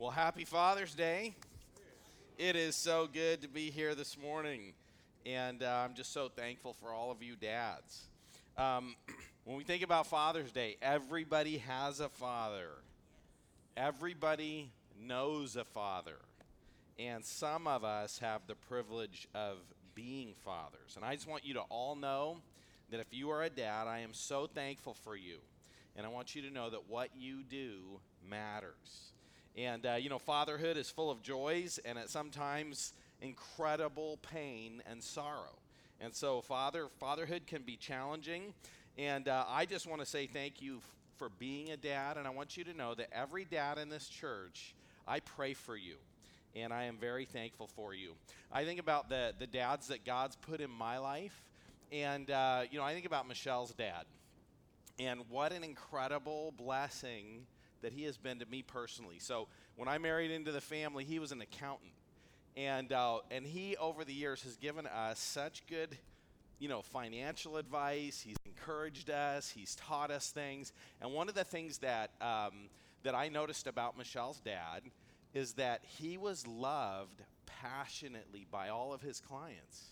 Well, happy Father's Day. It is so good to be here this morning. And uh, I'm just so thankful for all of you dads. Um, when we think about Father's Day, everybody has a father, everybody knows a father. And some of us have the privilege of being fathers. And I just want you to all know that if you are a dad, I am so thankful for you. And I want you to know that what you do matters. And, uh, you know, fatherhood is full of joys and at sometimes incredible pain and sorrow. And so, father, fatherhood can be challenging. And uh, I just want to say thank you f- for being a dad. And I want you to know that every dad in this church, I pray for you. And I am very thankful for you. I think about the, the dads that God's put in my life. And, uh, you know, I think about Michelle's dad. And what an incredible blessing that he has been to me personally. So when I married into the family, he was an accountant, and uh, and he over the years has given us such good, you know, financial advice. He's encouraged us. He's taught us things. And one of the things that um, that I noticed about Michelle's dad is that he was loved passionately by all of his clients,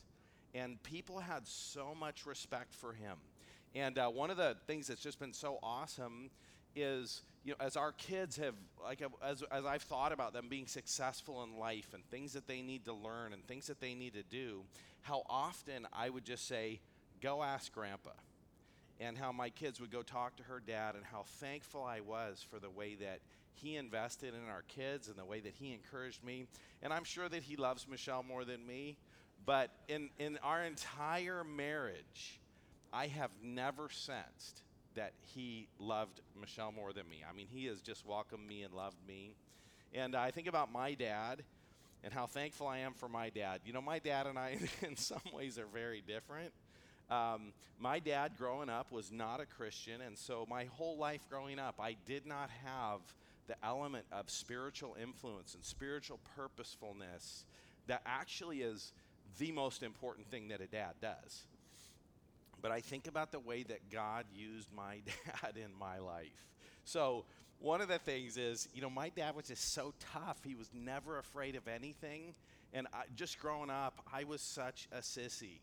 and people had so much respect for him. And uh, one of the things that's just been so awesome is you know as our kids have like uh, as, as i've thought about them being successful in life and things that they need to learn and things that they need to do how often i would just say go ask grandpa and how my kids would go talk to her dad and how thankful i was for the way that he invested in our kids and the way that he encouraged me and i'm sure that he loves michelle more than me but in, in our entire marriage i have never sensed that he loved Michelle more than me. I mean, he has just welcomed me and loved me. And I think about my dad and how thankful I am for my dad. You know, my dad and I, in some ways, are very different. Um, my dad, growing up, was not a Christian, and so my whole life growing up, I did not have the element of spiritual influence and spiritual purposefulness that actually is the most important thing that a dad does. But I think about the way that God used my dad in my life. So, one of the things is, you know, my dad was just so tough. He was never afraid of anything. And I, just growing up, I was such a sissy.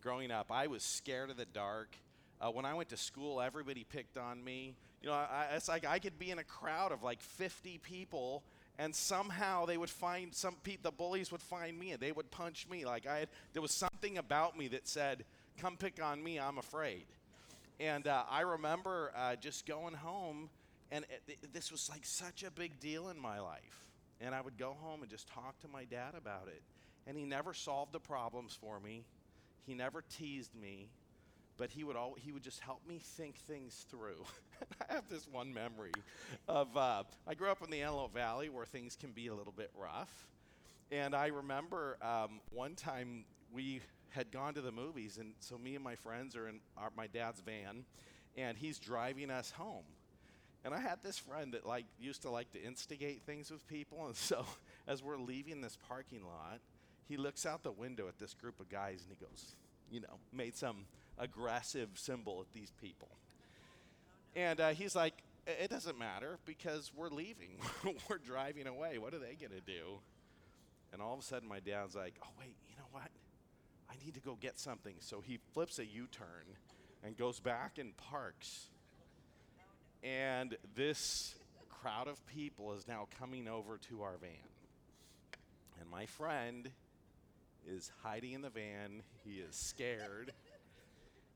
Growing up, I was scared of the dark. Uh, when I went to school, everybody picked on me. You know, I, it's like I could be in a crowd of like 50 people, and somehow they would find some people. The bullies would find me, and they would punch me. Like I had, there was something about me that said, come pick on me, I'm afraid. And uh, I remember uh, just going home, and it, this was like such a big deal in my life. And I would go home and just talk to my dad about it. And he never solved the problems for me, he never teased me. But he would all, he would just help me think things through. I have this one memory of uh, I grew up in the Antelope Valley where things can be a little bit rough, and I remember um, one time we had gone to the movies, and so me and my friends are in our, my dad's van, and he's driving us home. And I had this friend that like used to like to instigate things with people, and so as we're leaving this parking lot, he looks out the window at this group of guys and he goes, you know, made some aggressive symbol at these people. And uh, he's like, it doesn't matter because we're leaving. we're driving away. What are they going to do? And all of a sudden, my dad's like, oh, wait, you know what? I need to go get something. So he flips a U turn and goes back and parks. And this crowd of people is now coming over to our van. And my friend is hiding in the van. He is scared.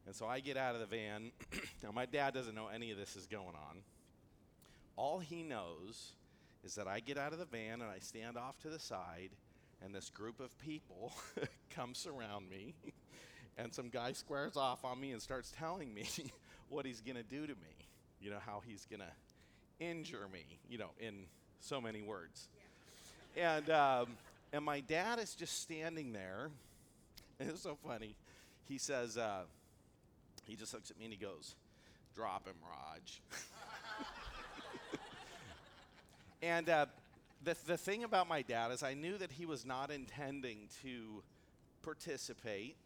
And so I get out of the van. now, my dad doesn't know any of this is going on. All he knows is that I get out of the van and I stand off to the side and this group of people come surround me and some guy squares off on me and starts telling me what he's going to do to me. You know how he's going to injure me you know in so many words. Yeah. and um, and my dad is just standing there. And it's so funny. He says uh, he just looks at me and he goes drop him raj. And uh, the, the thing about my dad is I knew that he was not intending to participate,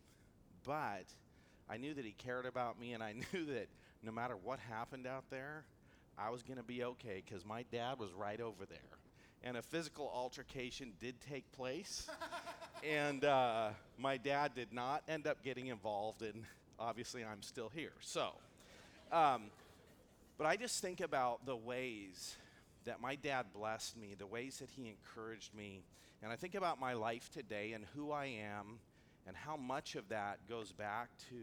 but I knew that he cared about me, and I knew that no matter what happened out there, I was going to be okay because my dad was right over there. and a physical altercation did take place. and uh, my dad did not end up getting involved, and obviously I'm still here. So, um, but I just think about the ways that my dad blessed me, the ways that he encouraged me, and I think about my life today and who I am and how much of that goes back to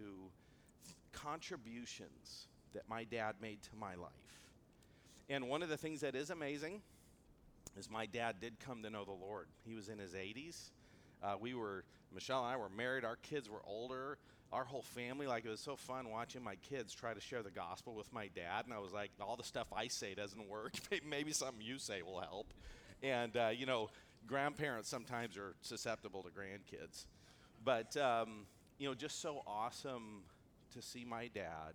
contributions that my dad made to my life. And one of the things that is amazing is my dad did come to know the Lord. He was in his 80s. Uh, we were, Michelle and I were married, our kids were older. Our whole family, like it was so fun watching my kids try to share the gospel with my dad. And I was like, all the stuff I say doesn't work. Maybe something you say will help. And, uh, you know, grandparents sometimes are susceptible to grandkids. But, um, you know, just so awesome to see my dad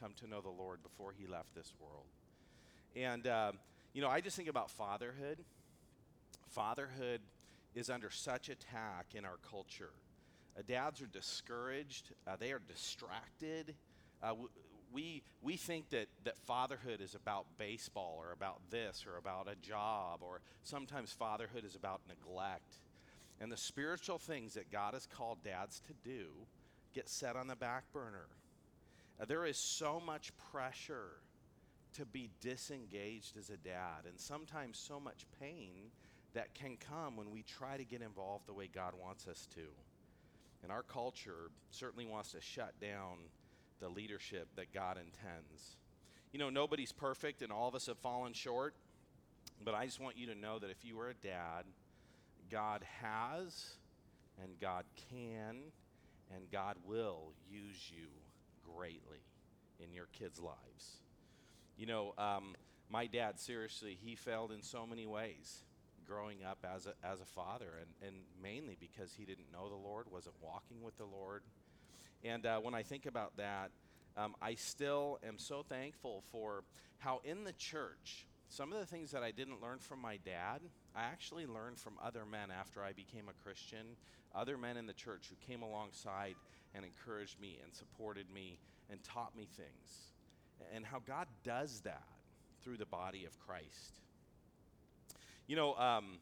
come to know the Lord before he left this world. And, uh, you know, I just think about fatherhood. Fatherhood is under such attack in our culture. Uh, dads are discouraged, uh, they are distracted. Uh, we, we think that, that fatherhood is about baseball or about this or about a job, or sometimes fatherhood is about neglect. And the spiritual things that God has called dads to do get set on the back burner. Uh, there is so much pressure to be disengaged as a dad, and sometimes so much pain that can come when we try to get involved the way God wants us to. And our culture certainly wants to shut down the leadership that God intends. You know, nobody's perfect, and all of us have fallen short, but I just want you to know that if you are a dad, God has and God can and God will use you greatly in your kids' lives. You know, um, my dad, seriously, he failed in so many ways growing up as a, as a father, and, and mainly because he didn't know the Lord, wasn't walking with the Lord. And uh, when I think about that, um, I still am so thankful for how in the church, some of the things that I didn't learn from my dad, I actually learned from other men after I became a Christian, other men in the church who came alongside and encouraged me and supported me and taught me things. And how God does that through the body of Christ. You know, um,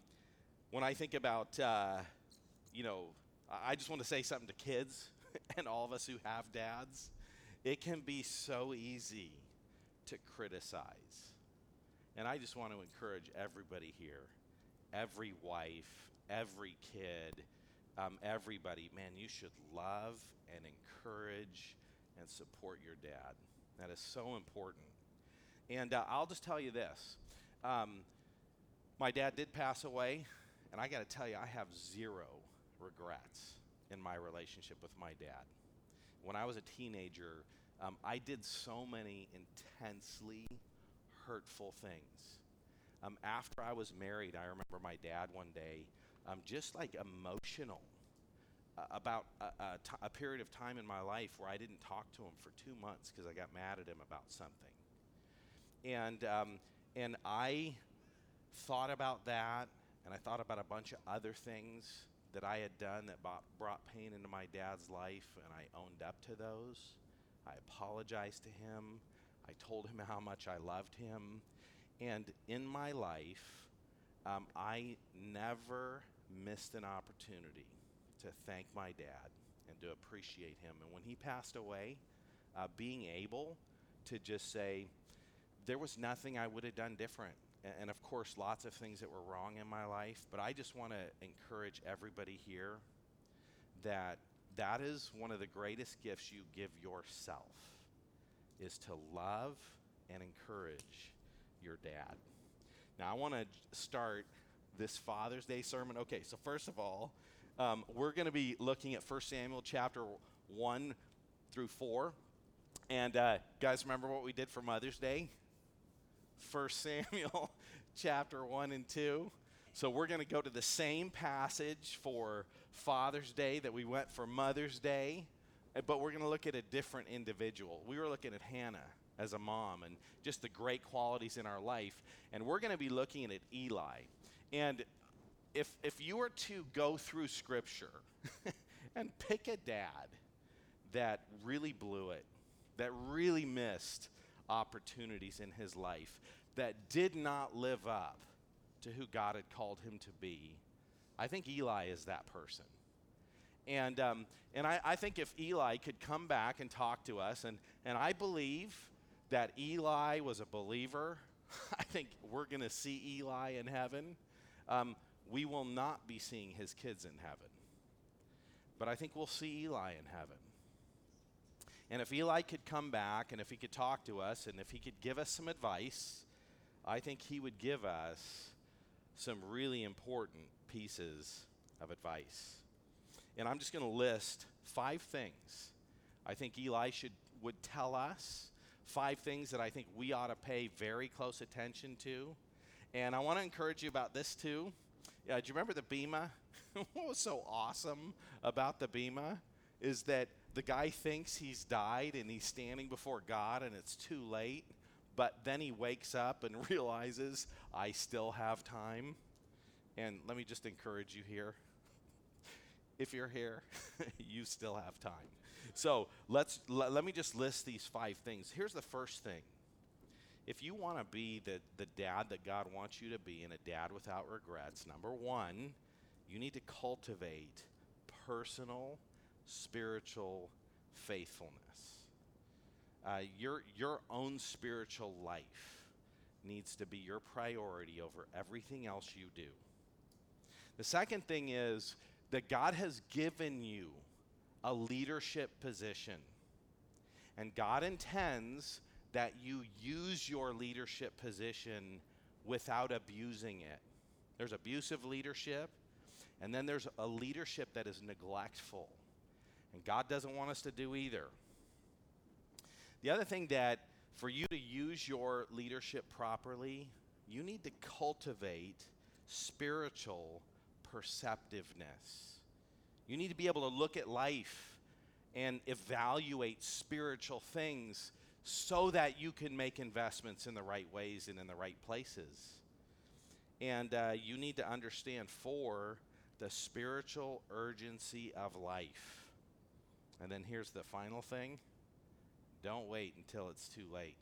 when I think about, uh, you know, I just want to say something to kids and all of us who have dads. It can be so easy to criticize. And I just want to encourage everybody here every wife, every kid, um, everybody, man, you should love and encourage and support your dad. That is so important. And uh, I'll just tell you this um, my dad did pass away, and I got to tell you, I have zero regrets in my relationship with my dad. When I was a teenager, um, I did so many intensely hurtful things um, after I was married, I remember my dad one day, um, just like emotional uh, about a, a, t- a period of time in my life where I didn't talk to him for two months because I got mad at him about something. And, um, and I thought about that, and I thought about a bunch of other things that I had done that brought, brought pain into my dad's life, and I owned up to those. I apologized to him. I told him how much I loved him. And in my life, um, I never missed an opportunity to thank my dad and to appreciate him. And when he passed away, uh, being able to just say, there was nothing I would have done different. And, of course, lots of things that were wrong in my life. But I just want to encourage everybody here that that is one of the greatest gifts you give yourself is to love and encourage your dad. Now, I want to start this Father's Day sermon. Okay, so first of all, um, we're going to be looking at 1 Samuel chapter 1 through 4. And uh, guys, remember what we did for Mother's Day? 1 Samuel chapter 1 and 2. So we're going to go to the same passage for Father's Day that we went for Mother's Day, eh, but we're going to look at a different individual. We were looking at Hannah as a mom and just the great qualities in our life. And we're going to be looking at Eli. And if, if you were to go through Scripture and pick a dad that really blew it, that really missed opportunities in his life, that did not live up to who God had called him to be, I think Eli is that person. And, um, and I, I think if Eli could come back and talk to us, and, and I believe that Eli was a believer, I think we're going to see Eli in heaven. Um, we will not be seeing his kids in heaven. But I think we'll see Eli in heaven. And if Eli could come back and if he could talk to us and if he could give us some advice, I think he would give us some really important pieces of advice. And I'm just going to list five things I think Eli should would tell us, five things that I think we ought to pay very close attention to. And I want to encourage you about this too. Yeah, do you remember the Bema? what was so awesome about the Bema is that the guy thinks he's died and he's standing before God and it's too late, but then he wakes up and realizes, I still have time. And let me just encourage you here. If you're here, you still have time. So let's let, let me just list these five things. Here's the first thing. If you want to be the, the dad that God wants you to be and a dad without regrets, number one, you need to cultivate personal spiritual faithfulness. Uh, your, your own spiritual life needs to be your priority over everything else you do. The second thing is that God has given you a leadership position. And God intends that you use your leadership position without abusing it. There's abusive leadership, and then there's a leadership that is neglectful. And God doesn't want us to do either. The other thing that for you to use your leadership properly, you need to cultivate spiritual perceptiveness. You need to be able to look at life and evaluate spiritual things so that you can make investments in the right ways and in the right places. And uh, you need to understand, for the spiritual urgency of life. And then here's the final thing don't wait until it's too late.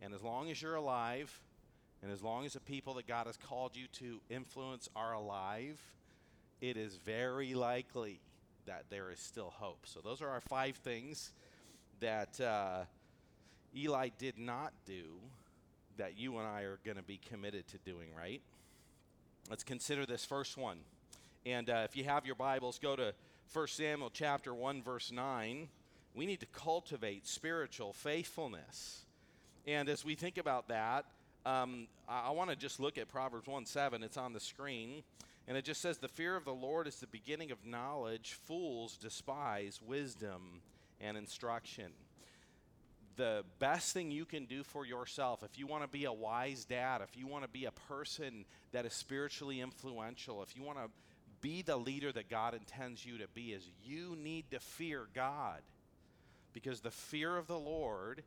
And as long as you're alive, and as long as the people that God has called you to influence are alive, it is very likely that there is still hope. So, those are our five things that uh, Eli did not do that you and I are going to be committed to doing, right? Let's consider this first one. And uh, if you have your Bibles, go to 1 Samuel chapter 1 verse 9, we need to cultivate spiritual faithfulness. And as we think about that, um, I, I want to just look at Proverbs 1 7. It's on the screen. And it just says, The fear of the Lord is the beginning of knowledge. Fools despise wisdom and instruction. The best thing you can do for yourself, if you want to be a wise dad, if you want to be a person that is spiritually influential, if you want to be the leader that God intends you to be is you need to fear God. Because the fear of the Lord,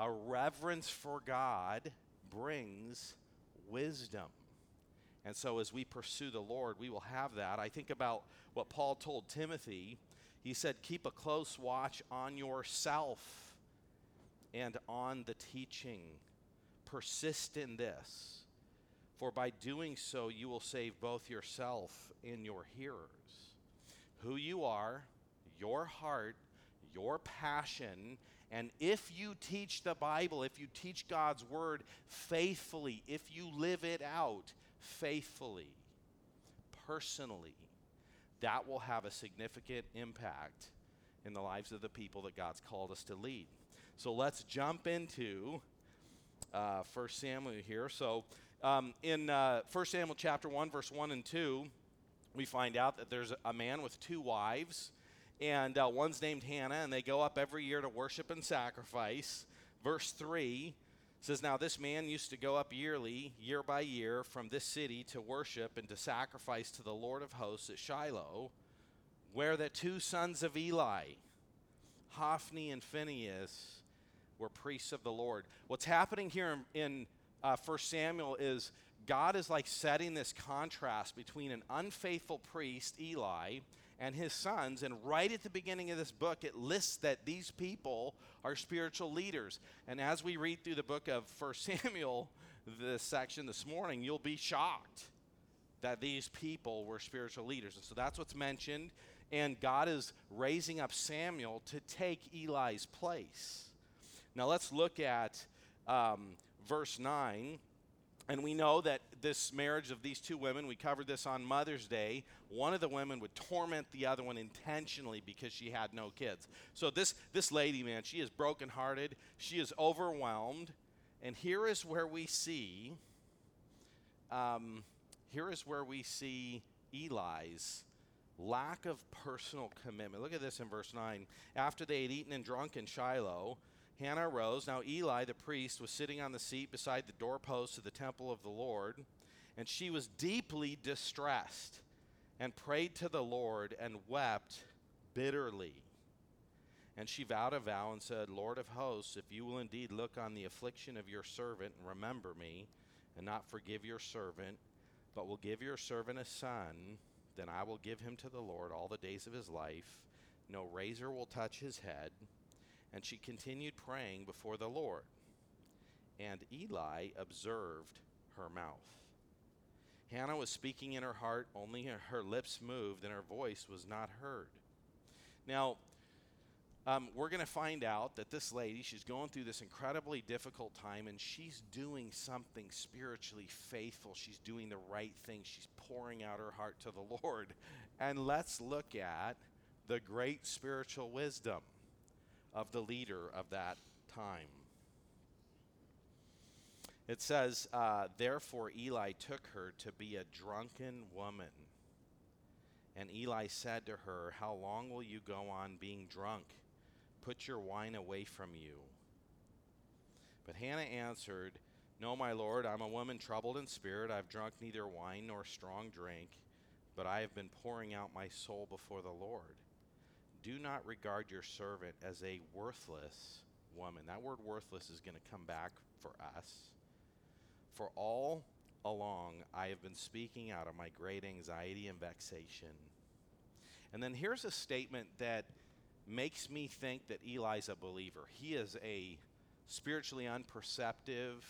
a reverence for God, brings wisdom. And so as we pursue the Lord, we will have that. I think about what Paul told Timothy. He said, Keep a close watch on yourself and on the teaching. Persist in this for by doing so, you will save both yourself and your hearers. Who you are, your heart, your passion, and if you teach the Bible, if you teach God's word faithfully, if you live it out faithfully, personally, that will have a significant impact in the lives of the people that God's called us to lead. So let's jump into uh, 1 Samuel here. So um, in uh, 1 Samuel chapter 1, verse 1 and 2, we find out that there's a man with two wives, and uh, one's named Hannah, and they go up every year to worship and sacrifice. Verse 3 says, Now this man used to go up yearly, year by year, from this city to worship and to sacrifice to the Lord of hosts at Shiloh, where the two sons of Eli, Hophni and Phinehas, were priests of the Lord. What's happening here in, in uh, 1 Samuel is God is like setting this contrast between an unfaithful priest, Eli, and his sons. And right at the beginning of this book, it lists that these people are spiritual leaders. And as we read through the book of 1 Samuel, this section this morning, you'll be shocked that these people were spiritual leaders. And so that's what's mentioned. And God is raising up Samuel to take Eli's place. Now let's look at um, verse 9. And we know that this marriage of these two women, we covered this on Mother's Day. One of the women would torment the other one intentionally because she had no kids. So this this lady, man, she is brokenhearted. She is overwhelmed. And here is where we see, um, here is where we see Eli's lack of personal commitment. Look at this in verse 9. After they had eaten and drunk in Shiloh, Hannah arose. Now Eli the priest was sitting on the seat beside the doorpost of the temple of the Lord, and she was deeply distressed and prayed to the Lord and wept bitterly. And she vowed a vow and said, Lord of hosts, if you will indeed look on the affliction of your servant and remember me, and not forgive your servant, but will give your servant a son, then I will give him to the Lord all the days of his life. No razor will touch his head. And she continued praying before the Lord. And Eli observed her mouth. Hannah was speaking in her heart, only her lips moved, and her voice was not heard. Now, um, we're going to find out that this lady, she's going through this incredibly difficult time, and she's doing something spiritually faithful. She's doing the right thing. She's pouring out her heart to the Lord. And let's look at the great spiritual wisdom of the leader of that time. It says, uh, Therefore Eli took her to be a drunken woman. And Eli said to her, How long will you go on being drunk? Put your wine away from you. But Hannah answered, No, my lord, I'm a woman troubled in spirit. I've drunk neither wine nor strong drink, but I have been pouring out my soul before the Lord do not regard your servant as a worthless woman. That word worthless is going to come back for us. For all along I have been speaking out of my great anxiety and vexation. And then here's a statement that makes me think that Eli's a believer. He is a spiritually unperceptive,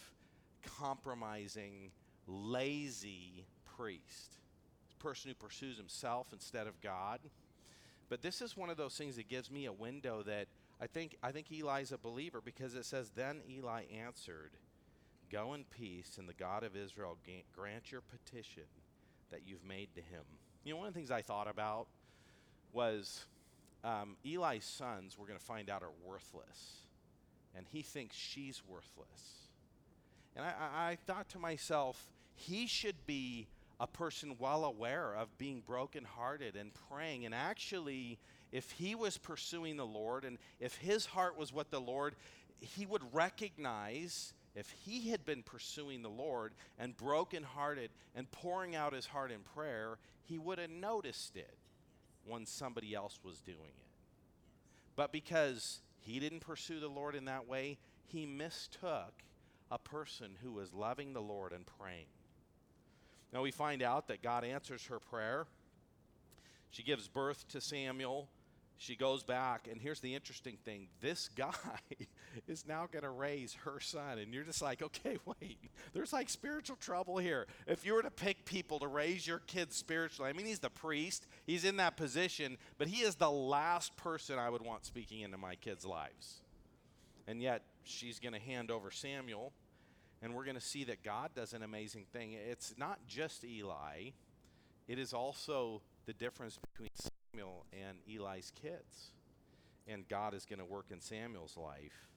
compromising, lazy priest. Person who pursues himself instead of God. But this is one of those things that gives me a window that I think I think Eli's a believer because it says then Eli answered, "Go in peace, and the God of Israel grant your petition that you've made to him." You know, one of the things I thought about was um, Eli's sons. We're going to find out are worthless, and he thinks she's worthless. And I, I, I thought to myself, he should be a person well aware of being brokenhearted and praying. And actually, if he was pursuing the Lord and if his heart was what the Lord, he would recognize if he had been pursuing the Lord and brokenhearted and pouring out his heart in prayer, he would have noticed it when somebody else was doing it. But because he didn't pursue the Lord in that way, he mistook a person who was loving the Lord and praying. Now we find out that God answers her prayer. She gives birth to Samuel. She goes back, and here's the interesting thing this guy is now going to raise her son. And you're just like, okay, wait, there's like spiritual trouble here. If you were to pick people to raise your kids spiritually, I mean, he's the priest, he's in that position, but he is the last person I would want speaking into my kids' lives. And yet, she's going to hand over Samuel and we're going to see that God does an amazing thing. It's not just Eli, it is also the difference between Samuel and Eli's kids. And God is going to work in Samuel's life.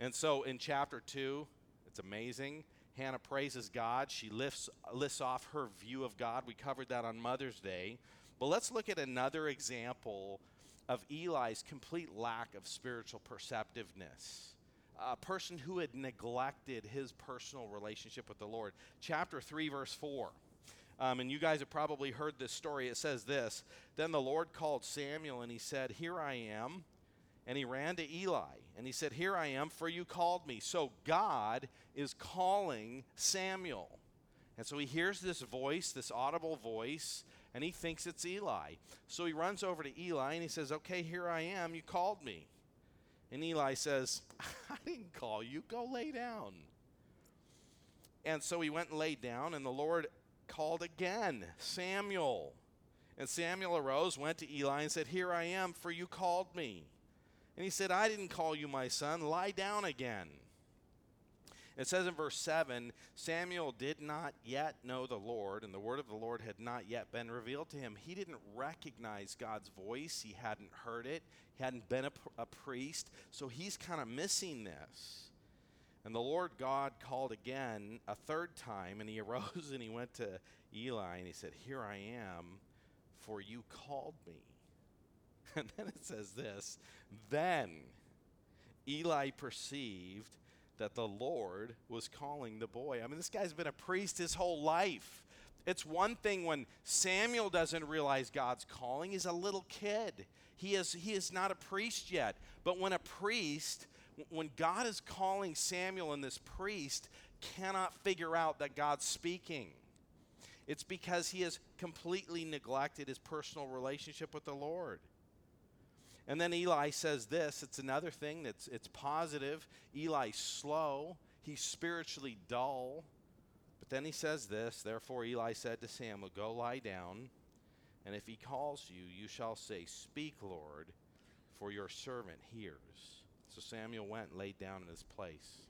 And so in chapter 2, it's amazing. Hannah praises God. She lifts, lists off her view of God. We covered that on Mother's Day. But let's look at another example of Eli's complete lack of spiritual perceptiveness a person who had neglected his personal relationship with the Lord. Chapter 3, verse 4. Um, and you guys have probably heard this story. It says this Then the Lord called Samuel and he said, Here I am. And he ran to Eli and he said, Here I am, for you called me. So God is calling Samuel. And so he hears this voice, this audible voice, and he thinks it's Eli. So he runs over to Eli and he says, Okay, here I am. You called me. And Eli says, I didn't call you. Go lay down. And so he went and laid down, and the Lord called again, Samuel. And Samuel arose, went to Eli, and said, Here I am, for you called me. And he said, I didn't call you, my son. Lie down again. It says in verse 7 Samuel did not yet know the Lord, and the word of the Lord had not yet been revealed to him. He didn't recognize God's voice, he hadn't heard it, he hadn't been a, a priest, so he's kind of missing this. And the Lord God called again a third time, and he arose and he went to Eli and he said, Here I am, for you called me. And then it says this Then Eli perceived that the Lord was calling the boy. I mean, this guy's been a priest his whole life. It's one thing when Samuel doesn't realize God's calling. He's a little kid. He is, he is not a priest yet. But when a priest, when God is calling Samuel and this priest cannot figure out that God's speaking, it's because he has completely neglected his personal relationship with the Lord. And then Eli says this, it's another thing that's it's positive. Eli's slow, he's spiritually dull. But then he says this, therefore Eli said to Samuel, "Go lie down, and if he calls you, you shall say, "Speak, Lord, for your servant hears." So Samuel went and laid down in his place.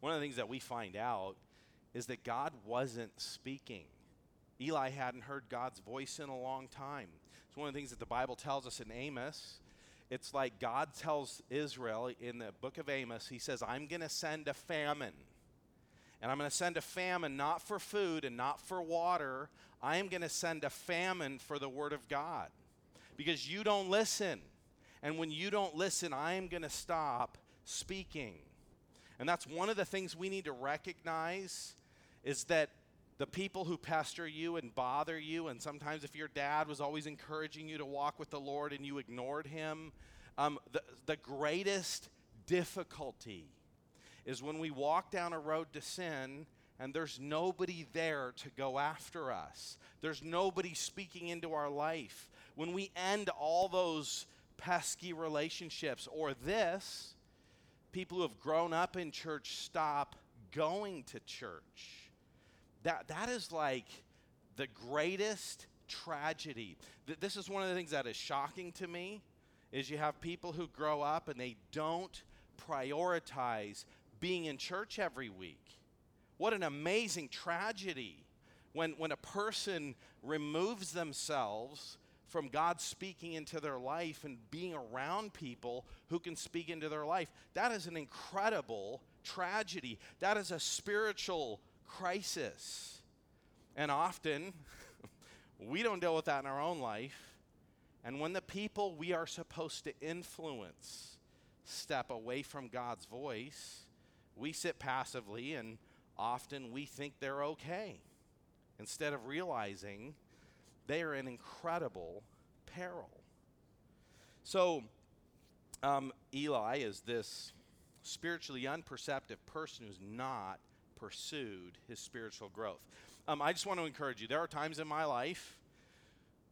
One of the things that we find out is that God wasn't speaking. Eli hadn't heard God's voice in a long time. It's one of the things that the Bible tells us in Amos. It's like God tells Israel in the book of Amos, He says, I'm going to send a famine. And I'm going to send a famine not for food and not for water. I am going to send a famine for the Word of God. Because you don't listen. And when you don't listen, I am going to stop speaking. And that's one of the things we need to recognize is that the people who pester you and bother you, and sometimes if your dad was always encouraging you to walk with the Lord and you ignored him, um, the, the greatest difficulty is when we walk down a road to sin and there's nobody there to go after us. There's nobody speaking into our life. When we end all those pesky relationships, or this, people who have grown up in church stop going to church that, that is like the greatest tragedy. This is one of the things that is shocking to me is you have people who grow up and they don't prioritize being in church every week. What an amazing tragedy when, when a person removes themselves from God speaking into their life and being around people who can speak into their life. That is an incredible tragedy. That is a spiritual crisis. And often, we don't deal with that in our own life. And when the people we are supposed to influence step away from God's voice, we sit passively and often we think they're okay instead of realizing they are in incredible peril. So, um, Eli is this spiritually unperceptive person who's not pursued his spiritual growth. Um, I just want to encourage you. There are times in my life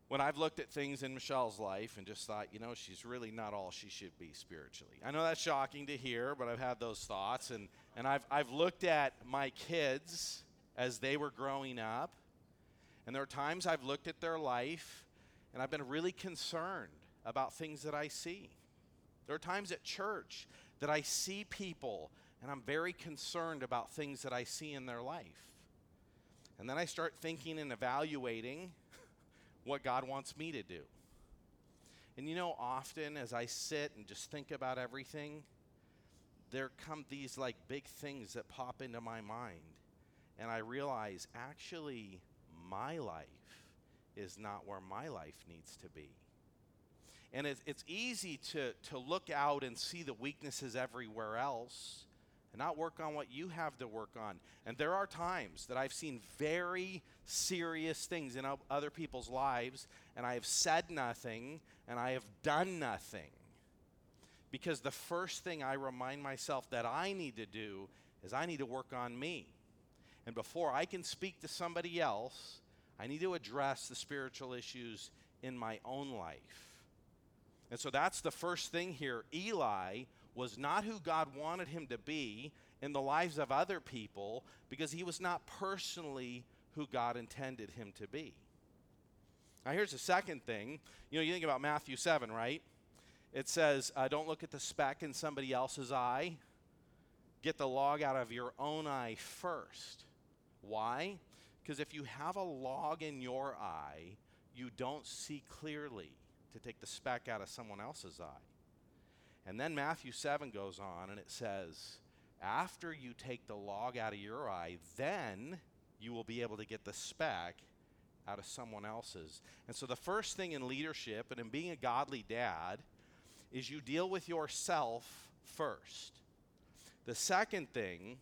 when I've looked at things in Michelle's life and just thought, you know, she's really not all she should be spiritually. I know that's shocking to hear, but I've had those thoughts. And, and I've, I've looked at my kids as they were growing up. And there are times I've looked at their life and I've been really concerned about things that I see. There are times at church that I see people and I'm very concerned about things that I see in their life. And then I start thinking and evaluating what God wants me to do. And you know, often as I sit and just think about everything, there come these like big things that pop into my mind. And I realize actually, my life is not where my life needs to be. And it's, easy to, to look out and see the weaknesses everywhere else and not work on what you have to work on. And there are times that I've seen very serious things in other people's lives, and I have said nothing and I have done nothing. Because the first thing I remind myself that I need to do is I need to work on me. And before I can speak to somebody else, I need to address the spiritual issues in my own life. And so that's the first thing here. Eli was not who God wanted him to be, in the lives of other people because he was not personally who God intended him to be. Now, here's the second thing. You know, you think about Matthew 7, right? It says, uh, Don't look at the speck in somebody else's eye. Get the log out of your own eye first. Why? Because if you have a log in your eye, you don't see clearly to take the speck out of someone else's eye. And then Matthew 7 goes on and it says, After you take the log out of your eye, then you will be able to get the speck out of someone else's. And so the first thing in leadership and in being a godly dad is you deal with yourself first. The second thing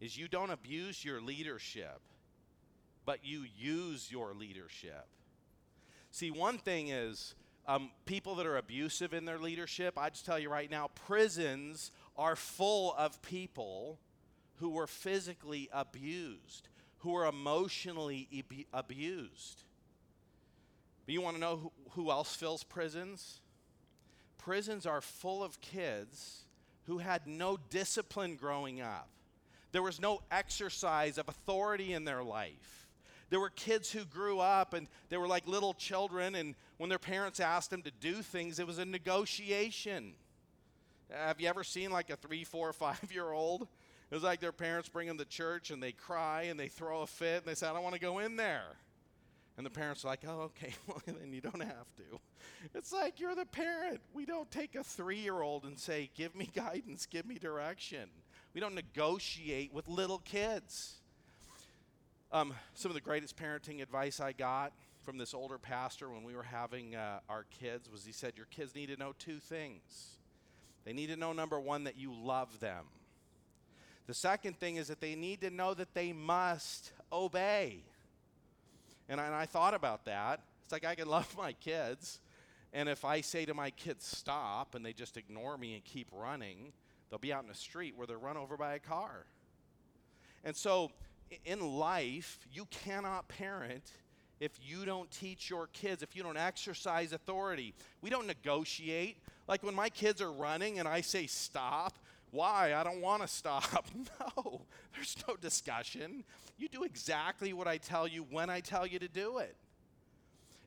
is you don't abuse your leadership, but you use your leadership. See, one thing is um, people that are abusive in their leadership, I just tell you right now, prisons are full of people who were physically abused, who were emotionally ab- abused. But you want to know who, who else fills prisons? Prisons are full of kids who had no discipline growing up. There was no exercise of authority in their life. There were kids who grew up and they were like little children, and when their parents asked them to do things, it was a negotiation. Have you ever seen like a three, four, five year old? It was like their parents bring them to church and they cry and they throw a fit and they say, I don't want to go in there. And the parents are like, oh, okay, well, then you don't have to. It's like you're the parent. We don't take a three year old and say, give me guidance, give me direction. We don't negotiate with little kids. Um, some of the greatest parenting advice I got from this older pastor when we were having uh, our kids was he said, Your kids need to know two things. They need to know, number one, that you love them. The second thing is that they need to know that they must obey. And I, and I thought about that. It's like I can love my kids, and if I say to my kids, stop, and they just ignore me and keep running, they'll be out in the street where they're run over by a car. And so in life, you cannot parent if you don't teach your kids, if you don't exercise authority. We don't negotiate. Like when my kids are running and I say stop, why? I don't want to stop. No, there's no discussion. You do exactly what I tell you when I tell you to do it.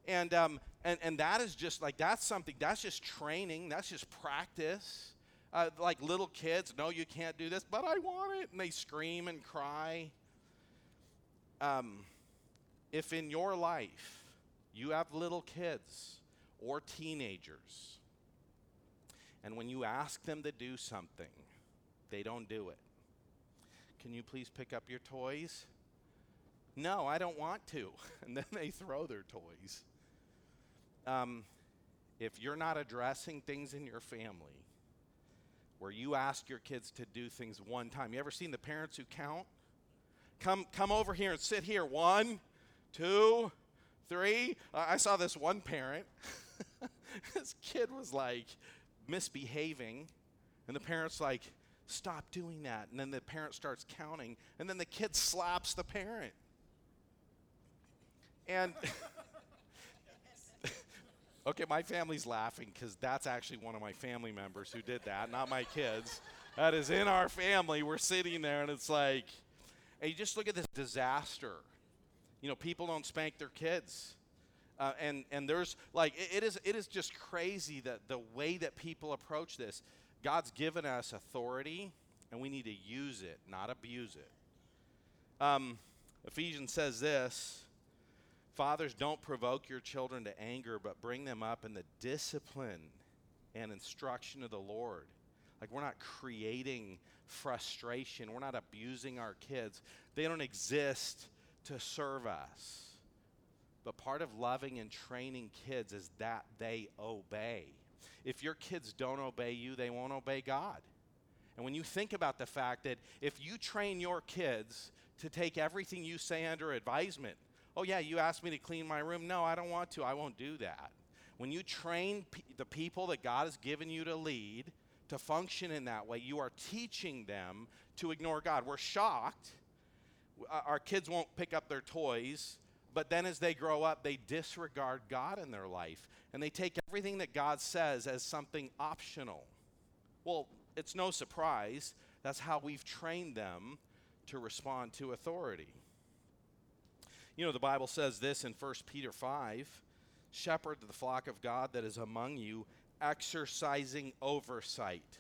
And, um, and, and that is just like, that's something, that's just training, that's just practice. Uh, like little kids, no, you can't do this, but I want it. And they scream and cry. Um, if in your life you have little kids or teenagers, and when you ask them to do something, they don't do it, can you please pick up your toys? No, I don't want to. And then they throw their toys. Um, if you're not addressing things in your family where you ask your kids to do things one time, you ever seen the parents who count? Come, come over here and sit here. One, two, three. Uh, I saw this one parent. this kid was like misbehaving, and the parent's like, stop doing that. And then the parent starts counting, and then the kid slaps the parent. And okay, my family's laughing because that's actually one of my family members who did that, not my kids. That is in our family. We're sitting there, and it's like, and you just look at this disaster. You know, people don't spank their kids. Uh, and and there's like it, it is it is just crazy that the way that people approach this. God's given us authority, and we need to use it, not abuse it. Um, Ephesians says this Fathers, don't provoke your children to anger, but bring them up in the discipline and instruction of the Lord. Like, we're not creating frustration, we're not abusing our kids. They don't exist to serve us. But part of loving and training kids is that they obey. If your kids don't obey you, they won't obey God. And when you think about the fact that if you train your kids to take everything you say under advisement, oh, yeah, you asked me to clean my room. No, I don't want to. I won't do that. When you train the people that God has given you to lead to function in that way, you are teaching them to ignore God. We're shocked. Uh, our kids won't pick up their toys, but then as they grow up, they disregard God in their life and they take everything that God says as something optional. Well, it's no surprise That's how we've trained them to respond to authority. You know, the Bible says this in 1 Peter 5 Shepherd the flock of God that is among you, exercising oversight,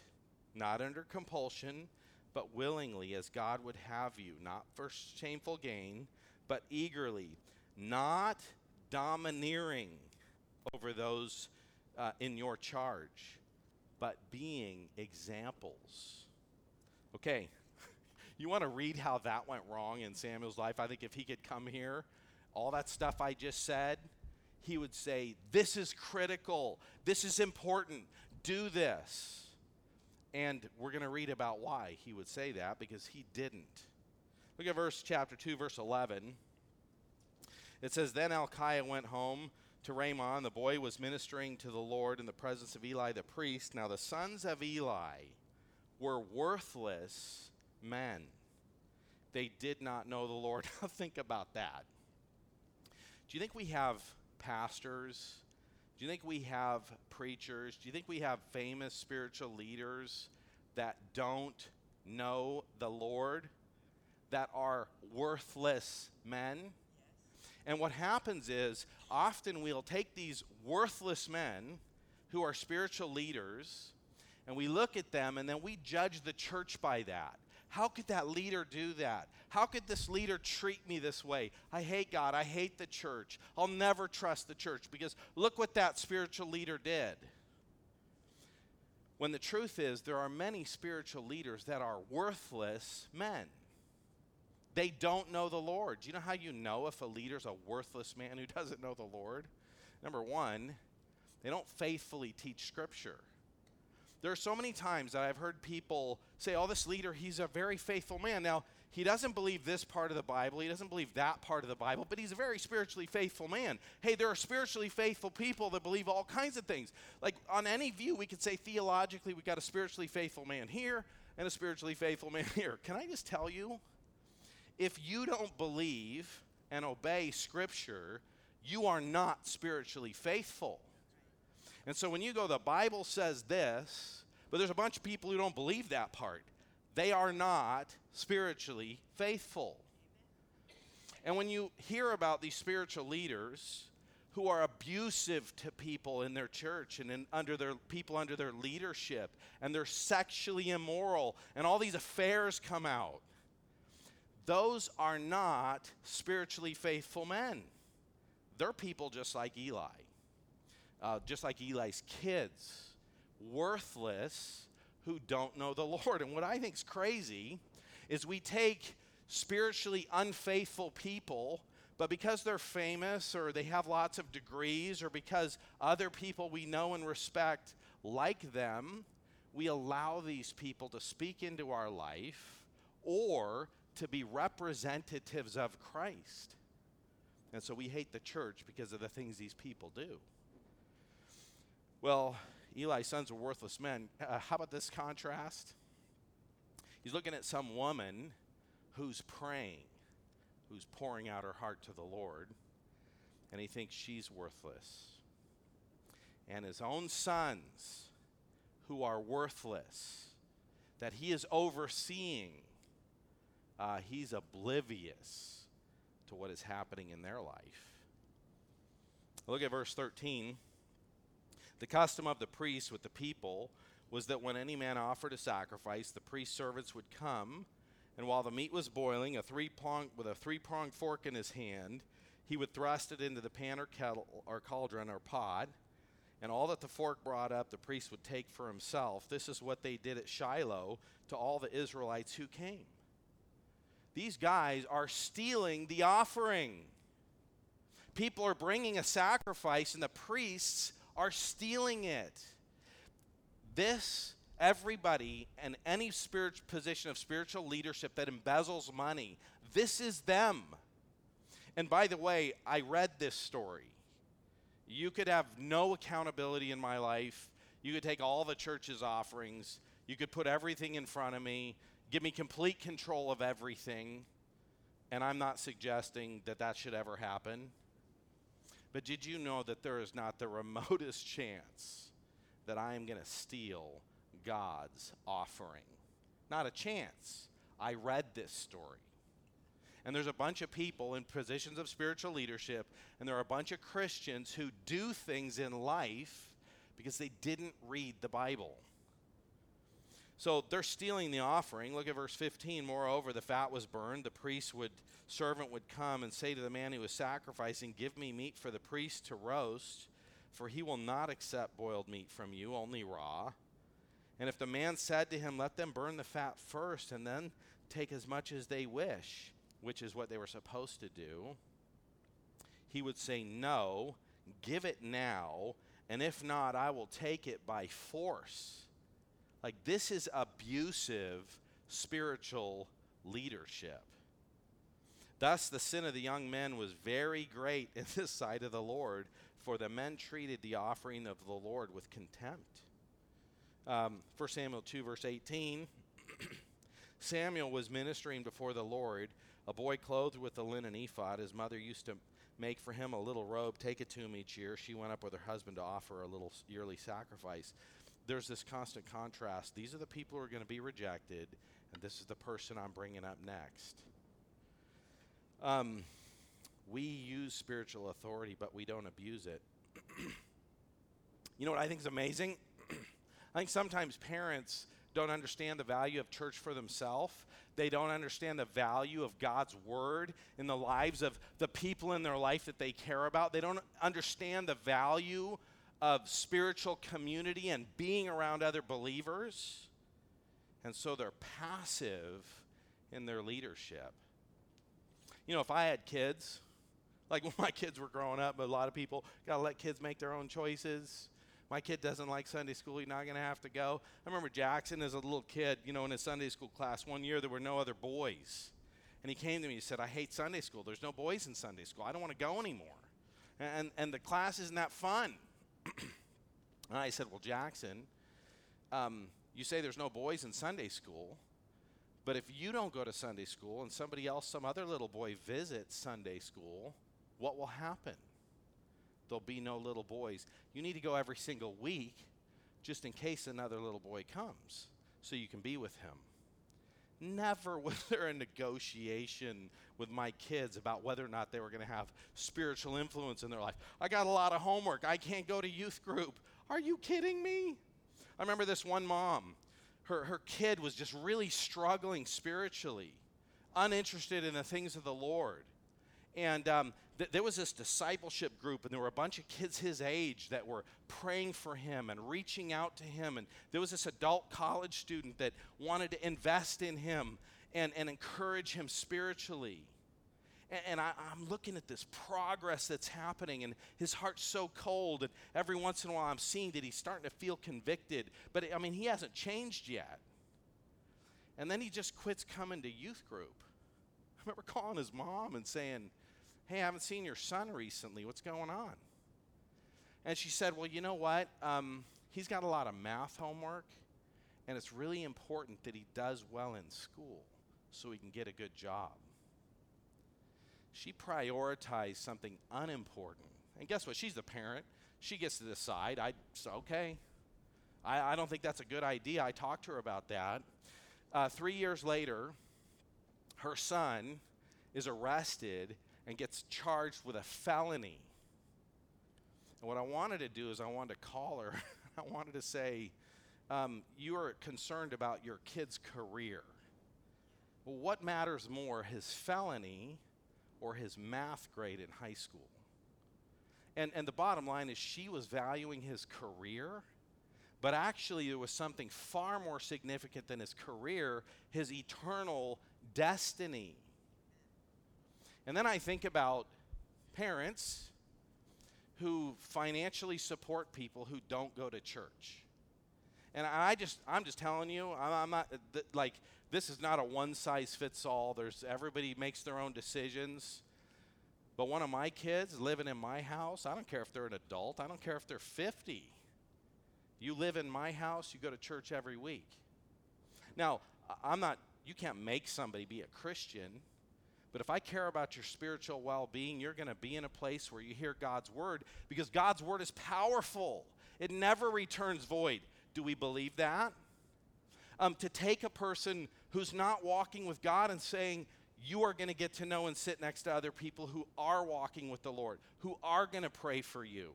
not under compulsion, but willingly, as God would have you, not for shameful gain, but eagerly, not domineering over those uh, in your charge, but being examples. Okay, you want to read how that went wrong in Samuel's life? I think if he could come here, all that stuff I just said, he would say, This is critical. This is important. Do this. And we're going to read about why he would say that because he didn't. Look at verse chapter 2, verse 11. It says, Then Elkanah went home to Ramah. The boy was ministering to the Lord in the presence of Eli the priest. Now the sons of Eli were worthless men. They did not know the Lord. Think about that. Do you think we have pastors? Do you think we have preachers? Do you think we have famous spiritual leaders that don't know the Lord, that are worthless men? And what happens is often we'll take these worthless men who are spiritual leaders and we look at them and then we judge the church by that. How could that leader do that? How could this leader treat me this way? I hate God. I hate the church. I'll never trust the church because look what that spiritual leader did. When the truth is, there are many spiritual leaders that are worthless men. They don't know the Lord. Do you know how you know if a leader's a worthless man who doesn't know the Lord? Number one, they don't faithfully teach Scripture. There are so many times that I've heard people say, oh, this leader, he's a very faithful man. Now, he doesn't believe this part of the Bible, he doesn't believe that part of the Bible, but he's a very spiritually faithful man. Hey, there are spiritually faithful people that believe all kinds of things. Like on any view, we could say theologically, we've got a spiritually faithful man here and a spiritually faithful man here. Can I just tell you? If you don't believe and obey Scripture, you are not spiritually faithful. And so when you go, the Bible says this, but there's a bunch of people who don't believe that part. They are not spiritually faithful. And when you hear about these spiritual leaders who are abusive to people in their church and in, under their people under their leadership, and they're sexually immoral, and all these affairs come out, those are not spiritually faithful men. They're people just like Eli uh, just like Eli's kids, worthless who don't know the Lord. And what I think is crazy is we take spiritually unfaithful people, but because they're famous or they have lots of degrees or because other people we know and respect like them, we allow these people to speak into our life or to be representatives of Christ. And so we hate the church because of the things these people do. Well, Eli's sons were worthless men. Uh, how about this contrast? He's looking at some woman who's praying, who's pouring out her heart to the Lord, and he thinks she's worthless. And his own sons, who are worthless, that he is overseeing, uh, he's oblivious to what is happening in their life. Look at verse 13. The custom of the priests with the people was that when any man offered a sacrifice, the priest servants would come, and while the meat was boiling, a three prong with a three pronged fork in his hand, he would thrust it into the pan or kettle or cauldron or pot, and all that the fork brought up, the priest would take for himself. This is what they did at Shiloh to all the Israelites who came. These guys are stealing the offering. People are bringing a sacrifice, and the priests are stealing it. This, everybody, and any spiritual position of spiritual leadership that embezzles money, this is them. And by the way, I read this story. You could have no accountability in my life. You could take all the church's offerings. You could put everything in front of me, give me complete control of everything. And I'm not suggesting that that should ever happen. But did you know that there is not the remotest chance that I am going to steal God's offering? Not a chance. I read this story. And there's a bunch of people in positions of spiritual leadership, and there are a bunch of Christians who do things in life because they didn't read the Bible. So they're stealing the offering. Look at verse 15. Moreover, the fat was burned. The priest would servant would come and say to the man who was sacrificing, "Give me meat for the priest to roast, for he will not accept boiled meat from you, only raw." And if the man said to him, "Let them burn the fat first and then take as much as they wish," which is what they were supposed to do, he would say, No, give it now, and if not, I will take it by force. Like, this is abusive spiritual leadership. Thus, the sin of the young men was very great in the sight of the Lord, for the men treated the offering of the Lord with contempt. Um, 1 Samuel 2, verse 18 Samuel was ministering before the Lord a boy clothed with a linen ephod. His mother used to make for him a little robe, take it to him each year. She went up with her husband to offer a little yearly sacrifice. There's this constant contrast. These are the people who are going to be rejected, and this is the person I'm bringing up next. Um, we use spiritual authority, but we don't abuse it. you know what I think is amazing? I think sometimes parents don't understand the value of church for themselves. They don't understand the value of God's word in the lives of the people in their life that they care about. They don't understand the value of spiritual community and being around other believers. And so they're passive in their leadership. You know, if I had kids, like when my kids were growing up, a lot of people got to let kids make their own choices. My kid doesn't like Sunday school. He's not going to have to go. I remember Jackson as a little kid, you know, in his Sunday school class. One year there were no other boys. And he came to me and said, I hate Sunday school. There's no boys in Sunday school. I don't want to go anymore. And, and the class isn't that fun. And I said, Well, Jackson, um, you say there's no boys in Sunday school. But if you don't go to Sunday school and somebody else, some other little boy visits Sunday school, what will happen? there'll be no little boys. You need to go every single week just in case another little boy comes so you can be with him. Never was there a negotiation with my kids about whether or not they were going to have spiritual influence in their life. I got a lot of homework. I can't go to youth group. Are you kidding me? I remember this one mom. Her, her kid was just really struggling spiritually, uninterested in the things of the Lord. And um, th- there was this discipleship group, and there were a bunch of kids his age that were praying for him and reaching out to him. And there was this adult college student that wanted to invest in him and, and encourage him spiritually. And, I, I'm looking at this progress that's happening, and his heart's so cold. And every once in a while, I'm seeing that he's starting to feel convicted. But I mean, he hasn't changed yet. And then he just quits coming to youth group. I remember calling his mom and saying, Hey, I haven't seen your son recently. What's going on? And she said, Well, you know what? Um, he's got a lot of math homework, and it's really important that he does well in school so he can get a good job. She prioritized something unimportant. And guess what? She's the parent. She gets to decide. I said, okay. I, I don't think that's a good idea. I talked to her about that. Uh, three years later, her son is arrested and gets charged with a felony. And what I wanted to do is I wanted to call her. I wanted to say, um, You are concerned about your kid's career. Well, what matters more, his felony or his math grade in high school? And, and the bottom line is she was valuing his career, but actually there was something far more significant than his career his eternal destiny. And then I think about parents who financially support people who don't go to church. And I just, I'm just telling you, I'm not, th- like, this is not a one size fits all. There's, everybody makes their own decisions. But one of my kids living in my house, I don't care if they're an adult, I don't care if they're 50. You live in my house, you go to church every week. Now, I'm not, you can't make somebody be a Christian. But if I care about your spiritual well being, you're going to be in a place where you hear God's word because God's word is powerful. It never returns void. Do we believe that? Um, to take a person who's not walking with God and saying, you are going to get to know and sit next to other people who are walking with the Lord, who are going to pray for you.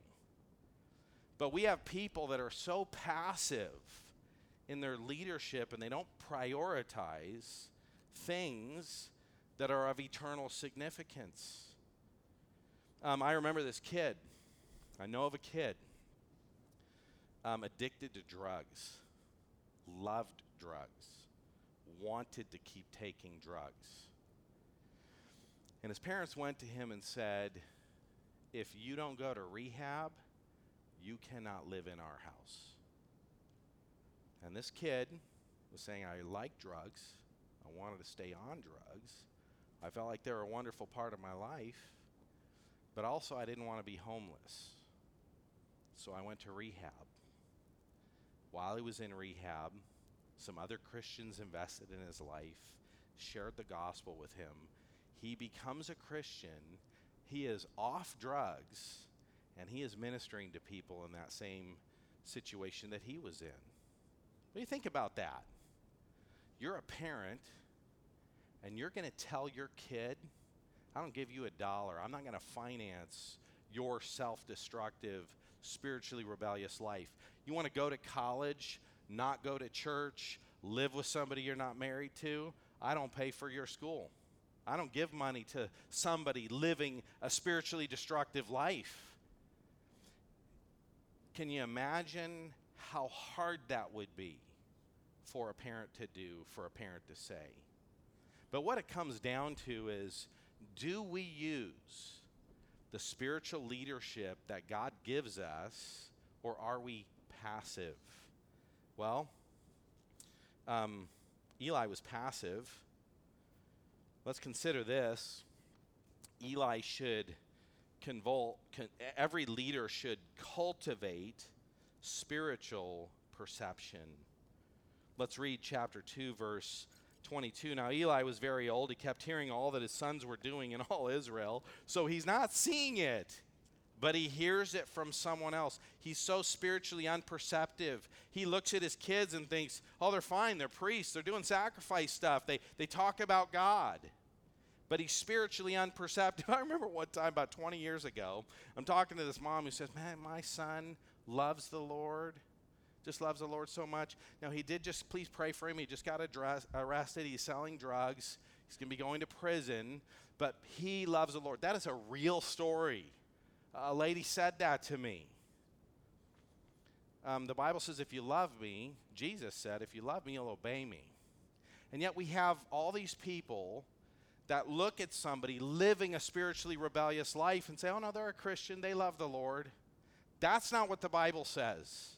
But we have people that are so passive in their leadership and they don't prioritize things that are of eternal significance. Um, I remember this kid. I know of a kid um, addicted to drugs, loved drugs, wanted to keep taking drugs. And his parents went to him and said, If you don't go to rehab, you cannot live in our house. And this kid was saying, I like drugs. I wanted to stay on drugs. I felt like they were a wonderful part of my life, but also I didn't want to be homeless. So I went to rehab. While he was in rehab, some other Christians invested in his life, shared the gospel with him. He becomes a Christian. He is off drugs, and he is ministering to people in that same situation that he was in. What do you think about that? You're a parent, and you're going to tell your kid, I don't give you a dollar. I'm not going to finance your self destructive, spiritually rebellious life. You want to go to college, not go to church, live with somebody you're not married to? I don't pay for your school. I don't give money to somebody living a spiritually destructive life. Can you imagine how hard that would be for a parent to do, for a parent to say? But what it comes down to is do we use the spiritual leadership that God gives us, or are we passive? Well, um, Eli was passive. Let's consider this. Eli should convol, con, every leader should cultivate spiritual perception. Let's read chapter 2, verse 22. Now, Eli was very old. He kept hearing all that his sons were doing in all Israel. So he's not seeing it, but he hears it from someone else. He's so spiritually unperceptive. He looks at his kids and thinks, oh, they're fine. They're priests. They're doing sacrifice stuff. They, they talk about God. But he's spiritually unperceptive. I remember one time about 20 years ago, I'm talking to this mom who says, Man, my son loves the Lord just loves the Lord so much. Now, he did just, please pray for him. He just got address, arrested. He's selling drugs. He's going to be going to prison, but he loves the Lord. That is a real story. A lady said that to me. Um, the Bible says, if you love me, Jesus said, if you love me, you'll obey me. And yet we have all these people that look at somebody living a spiritually rebellious life and say, oh no, they're a Christian, they love the Lord. That's not what the Bible says.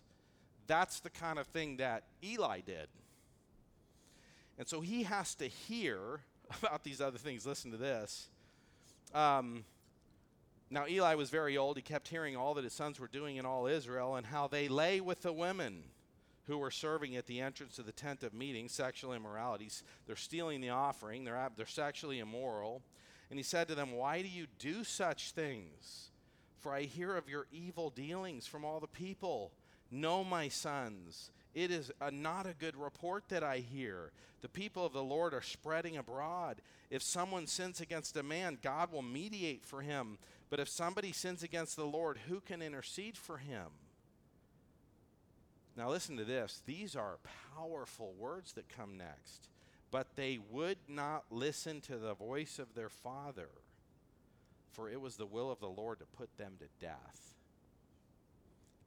That's the kind of thing that Eli did. And so he has to hear about these other things. Listen to this. Um, now, Eli was very old. He kept hearing all that his sons were doing in all Israel and how they lay with the women who were serving at the entrance of the tent of meeting, sexual immoralities. They're stealing the offering, they're, they're sexually immoral. And he said to them, Why do you do such things? For I hear of your evil dealings from all the people. No, my sons, it is a, not a good report that I hear. The people of the Lord are spreading abroad. If someone sins against a man, God will mediate for him. But if somebody sins against the Lord, who can intercede for him? Now, listen to this. These are powerful words that come next. But they would not listen to the voice of their father, for it was the will of the Lord to put them to death.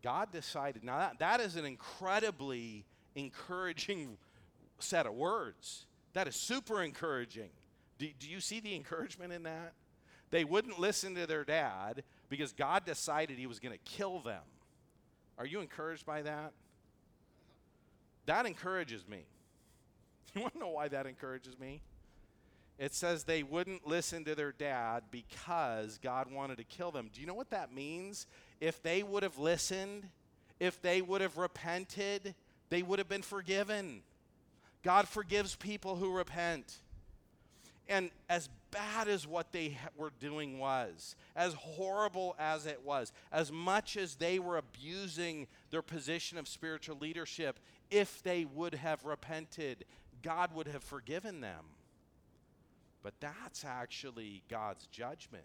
God decided. Now, that, that is an incredibly encouraging set of words. That is super encouraging. Do, do you see the encouragement in that? They wouldn't listen to their dad because God decided he was going to kill them. Are you encouraged by that? That encourages me. You want to know why that encourages me? It says they wouldn't listen to their dad because God wanted to kill them. Do you know what that means? If they would have listened, if they would have repented, they would have been forgiven. God forgives people who repent. And as bad as what they were doing was, as horrible as it was, as much as they were abusing their position of spiritual leadership, if they would have repented, God would have forgiven them. But that's actually God's judgment.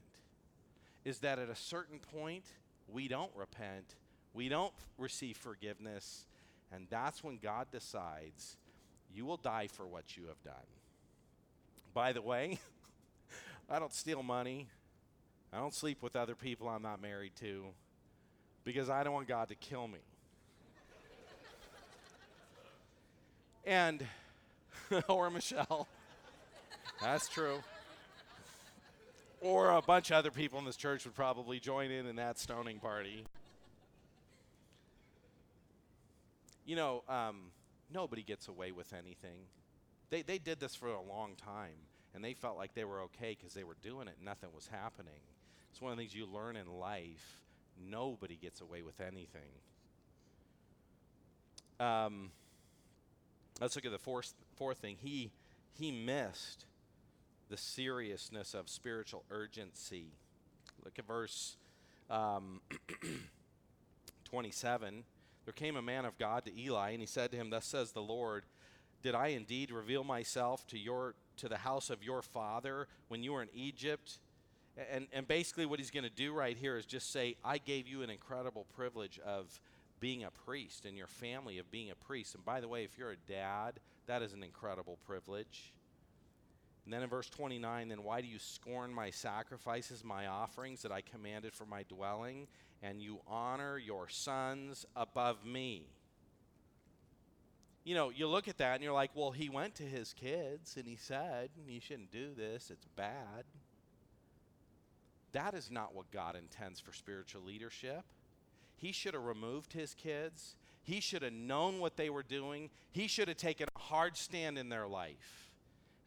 Is that at a certain point, we don't repent, we don't receive forgiveness, and that's when God decides you will die for what you have done. By the way, I don't steal money. I don't sleep with other people I'm not married to because I don't want God to kill me. and, or Michelle. That's true. Or a bunch of other people in this church would probably join in in that stoning party. You know, um, nobody gets away with anything. They, they did this for a long time, and they felt like they were okay because they were doing it and nothing was happening. It's one of the things you learn in life. Nobody gets away with anything. Um, let's look at the fourth, fourth thing. He, he missed the seriousness of spiritual urgency. Look at verse um, 27. There came a man of God to Eli, and he said to him, Thus says the Lord, Did I indeed reveal myself to your to the house of your father when you were in Egypt? And, and basically, what he's going to do right here is just say, I gave you an incredible privilege of being a priest and your family of being a priest. And by the way, if you're a dad, that is an incredible privilege. And then in verse 29, then why do you scorn my sacrifices, my offerings that I commanded for my dwelling, and you honor your sons above me? You know, you look at that and you're like, well, he went to his kids and he said, you shouldn't do this, it's bad. That is not what God intends for spiritual leadership. He should have removed his kids. He should have known what they were doing. He should have taken a hard stand in their life.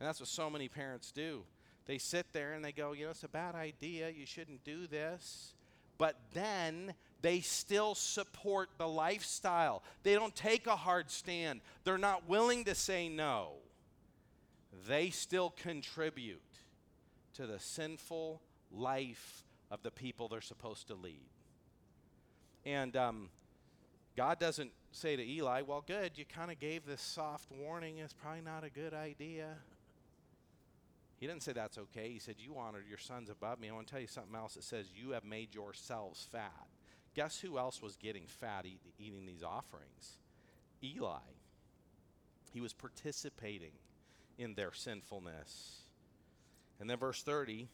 And that's what so many parents do. They sit there and they go, you know, it's a bad idea. You shouldn't do this. But then they still support the lifestyle. They don't take a hard stand. They're not willing to say no. They still contribute to the sinful life of the people they're supposed to lead. And um, God doesn't say to Eli, Well, good, you kind of gave this soft warning. It's probably not a good idea. He didn't say that's okay. He said, You honored your sons above me. I want to tell you something else. It says, You have made yourselves fat. Guess who else was getting fat eat, eating these offerings? Eli. He was participating in their sinfulness. And then verse 30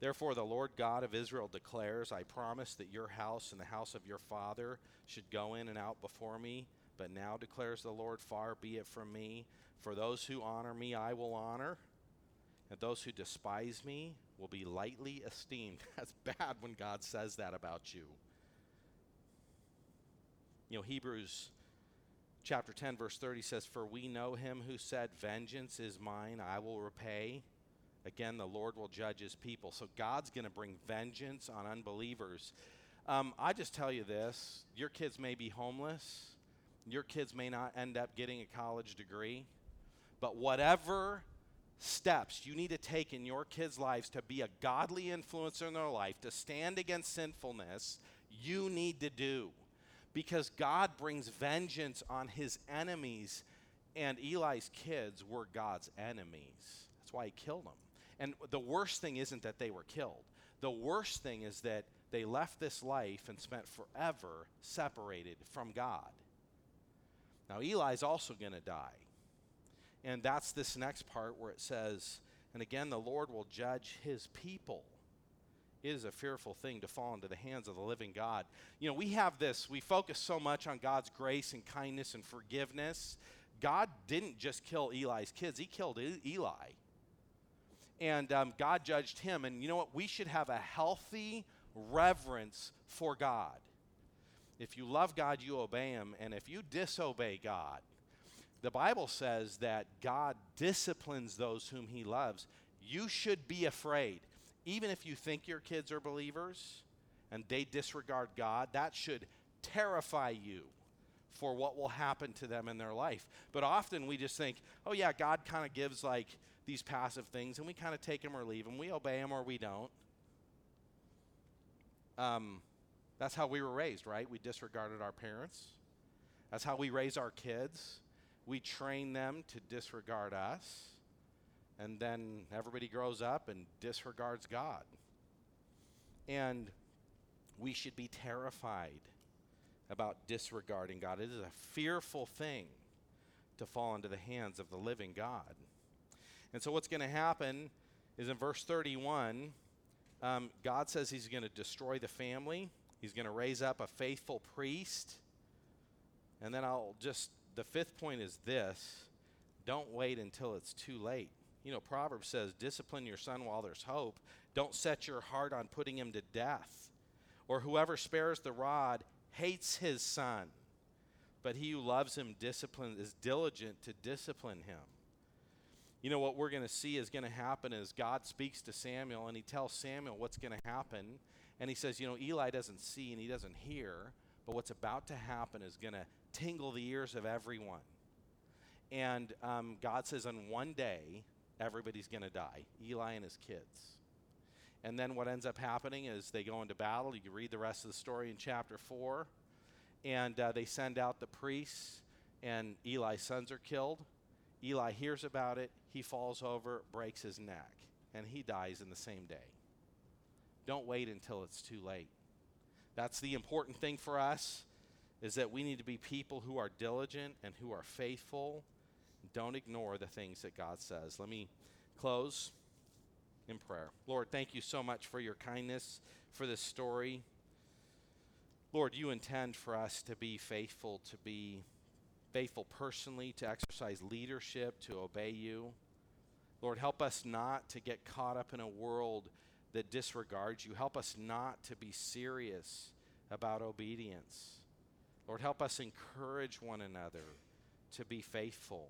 Therefore, the Lord God of Israel declares, I promise that your house and the house of your father should go in and out before me. But now declares the Lord, far be it from me. For those who honor me, I will honor, and those who despise me will be lightly esteemed. That's bad when God says that about you. You know, Hebrews chapter 10, verse 30 says, For we know him who said, Vengeance is mine, I will repay. Again, the Lord will judge his people. So God's going to bring vengeance on unbelievers. Um, I just tell you this your kids may be homeless, your kids may not end up getting a college degree, but whatever steps you need to take in your kids' lives to be a godly influencer in their life, to stand against sinfulness, you need to do. Because God brings vengeance on his enemies, and Eli's kids were God's enemies. That's why he killed them. And the worst thing isn't that they were killed. The worst thing is that they left this life and spent forever separated from God. Now, Eli's also going to die. And that's this next part where it says, And again, the Lord will judge his people. It is a fearful thing to fall into the hands of the living God. You know, we have this, we focus so much on God's grace and kindness and forgiveness. God didn't just kill Eli's kids, he killed Eli and um, God judged him. And you know what? We should have a healthy reverence for God. If you love God, you obey him. And if you disobey God, the Bible says that God disciplines those whom he loves. You should be afraid. Even if you think your kids are believers and they disregard God, that should terrify you for what will happen to them in their life. But often we just think, oh, yeah, God kind of gives like these passive things, and we kind of take them or leave them. We obey them or we don't. Um, that's how we were raised, right? We disregarded our parents. That's how we raise our kids. We train them to disregard us, and then everybody grows up and disregards God. And we should be terrified about disregarding God. It is a fearful thing to fall into the hands of the living God. And so, what's going to happen is in verse 31, um, God says He's going to destroy the family, He's going to raise up a faithful priest. And then I'll just, the fifth point is this don't wait until it's too late. You know, Proverbs says, discipline your son while there's hope. Don't set your heart on putting him to death. Or whoever spares the rod hates his son, but he who loves him discipline is diligent to discipline him. You know what we're going to see is going to happen is God speaks to Samuel and he tells Samuel what's going to happen. And he says, You know, Eli doesn't see and he doesn't hear, but what's about to happen is going to tingle the ears of everyone. And um, God says, On one day, everybody's going to die Eli and his kids. And then what ends up happening is they go into battle. You read the rest of the story in chapter 4. And uh, they send out the priests, and Eli's sons are killed. Eli hears about it. He falls over, breaks his neck, and he dies in the same day. Don't wait until it's too late. That's the important thing for us is that we need to be people who are diligent and who are faithful. Don't ignore the things that God says. Let me close in prayer. Lord, thank you so much for your kindness, for this story. Lord, you intend for us to be faithful, to be faithful personally, to exercise leadership, to obey you. Lord, help us not to get caught up in a world that disregards you. Help us not to be serious about obedience. Lord, help us encourage one another to be faithful.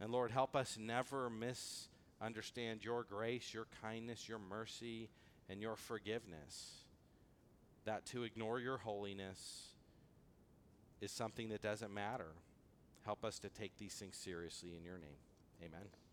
And Lord, help us never misunderstand your grace, your kindness, your mercy, and your forgiveness. That to ignore your holiness is something that doesn't matter. Help us to take these things seriously in your name. Amen.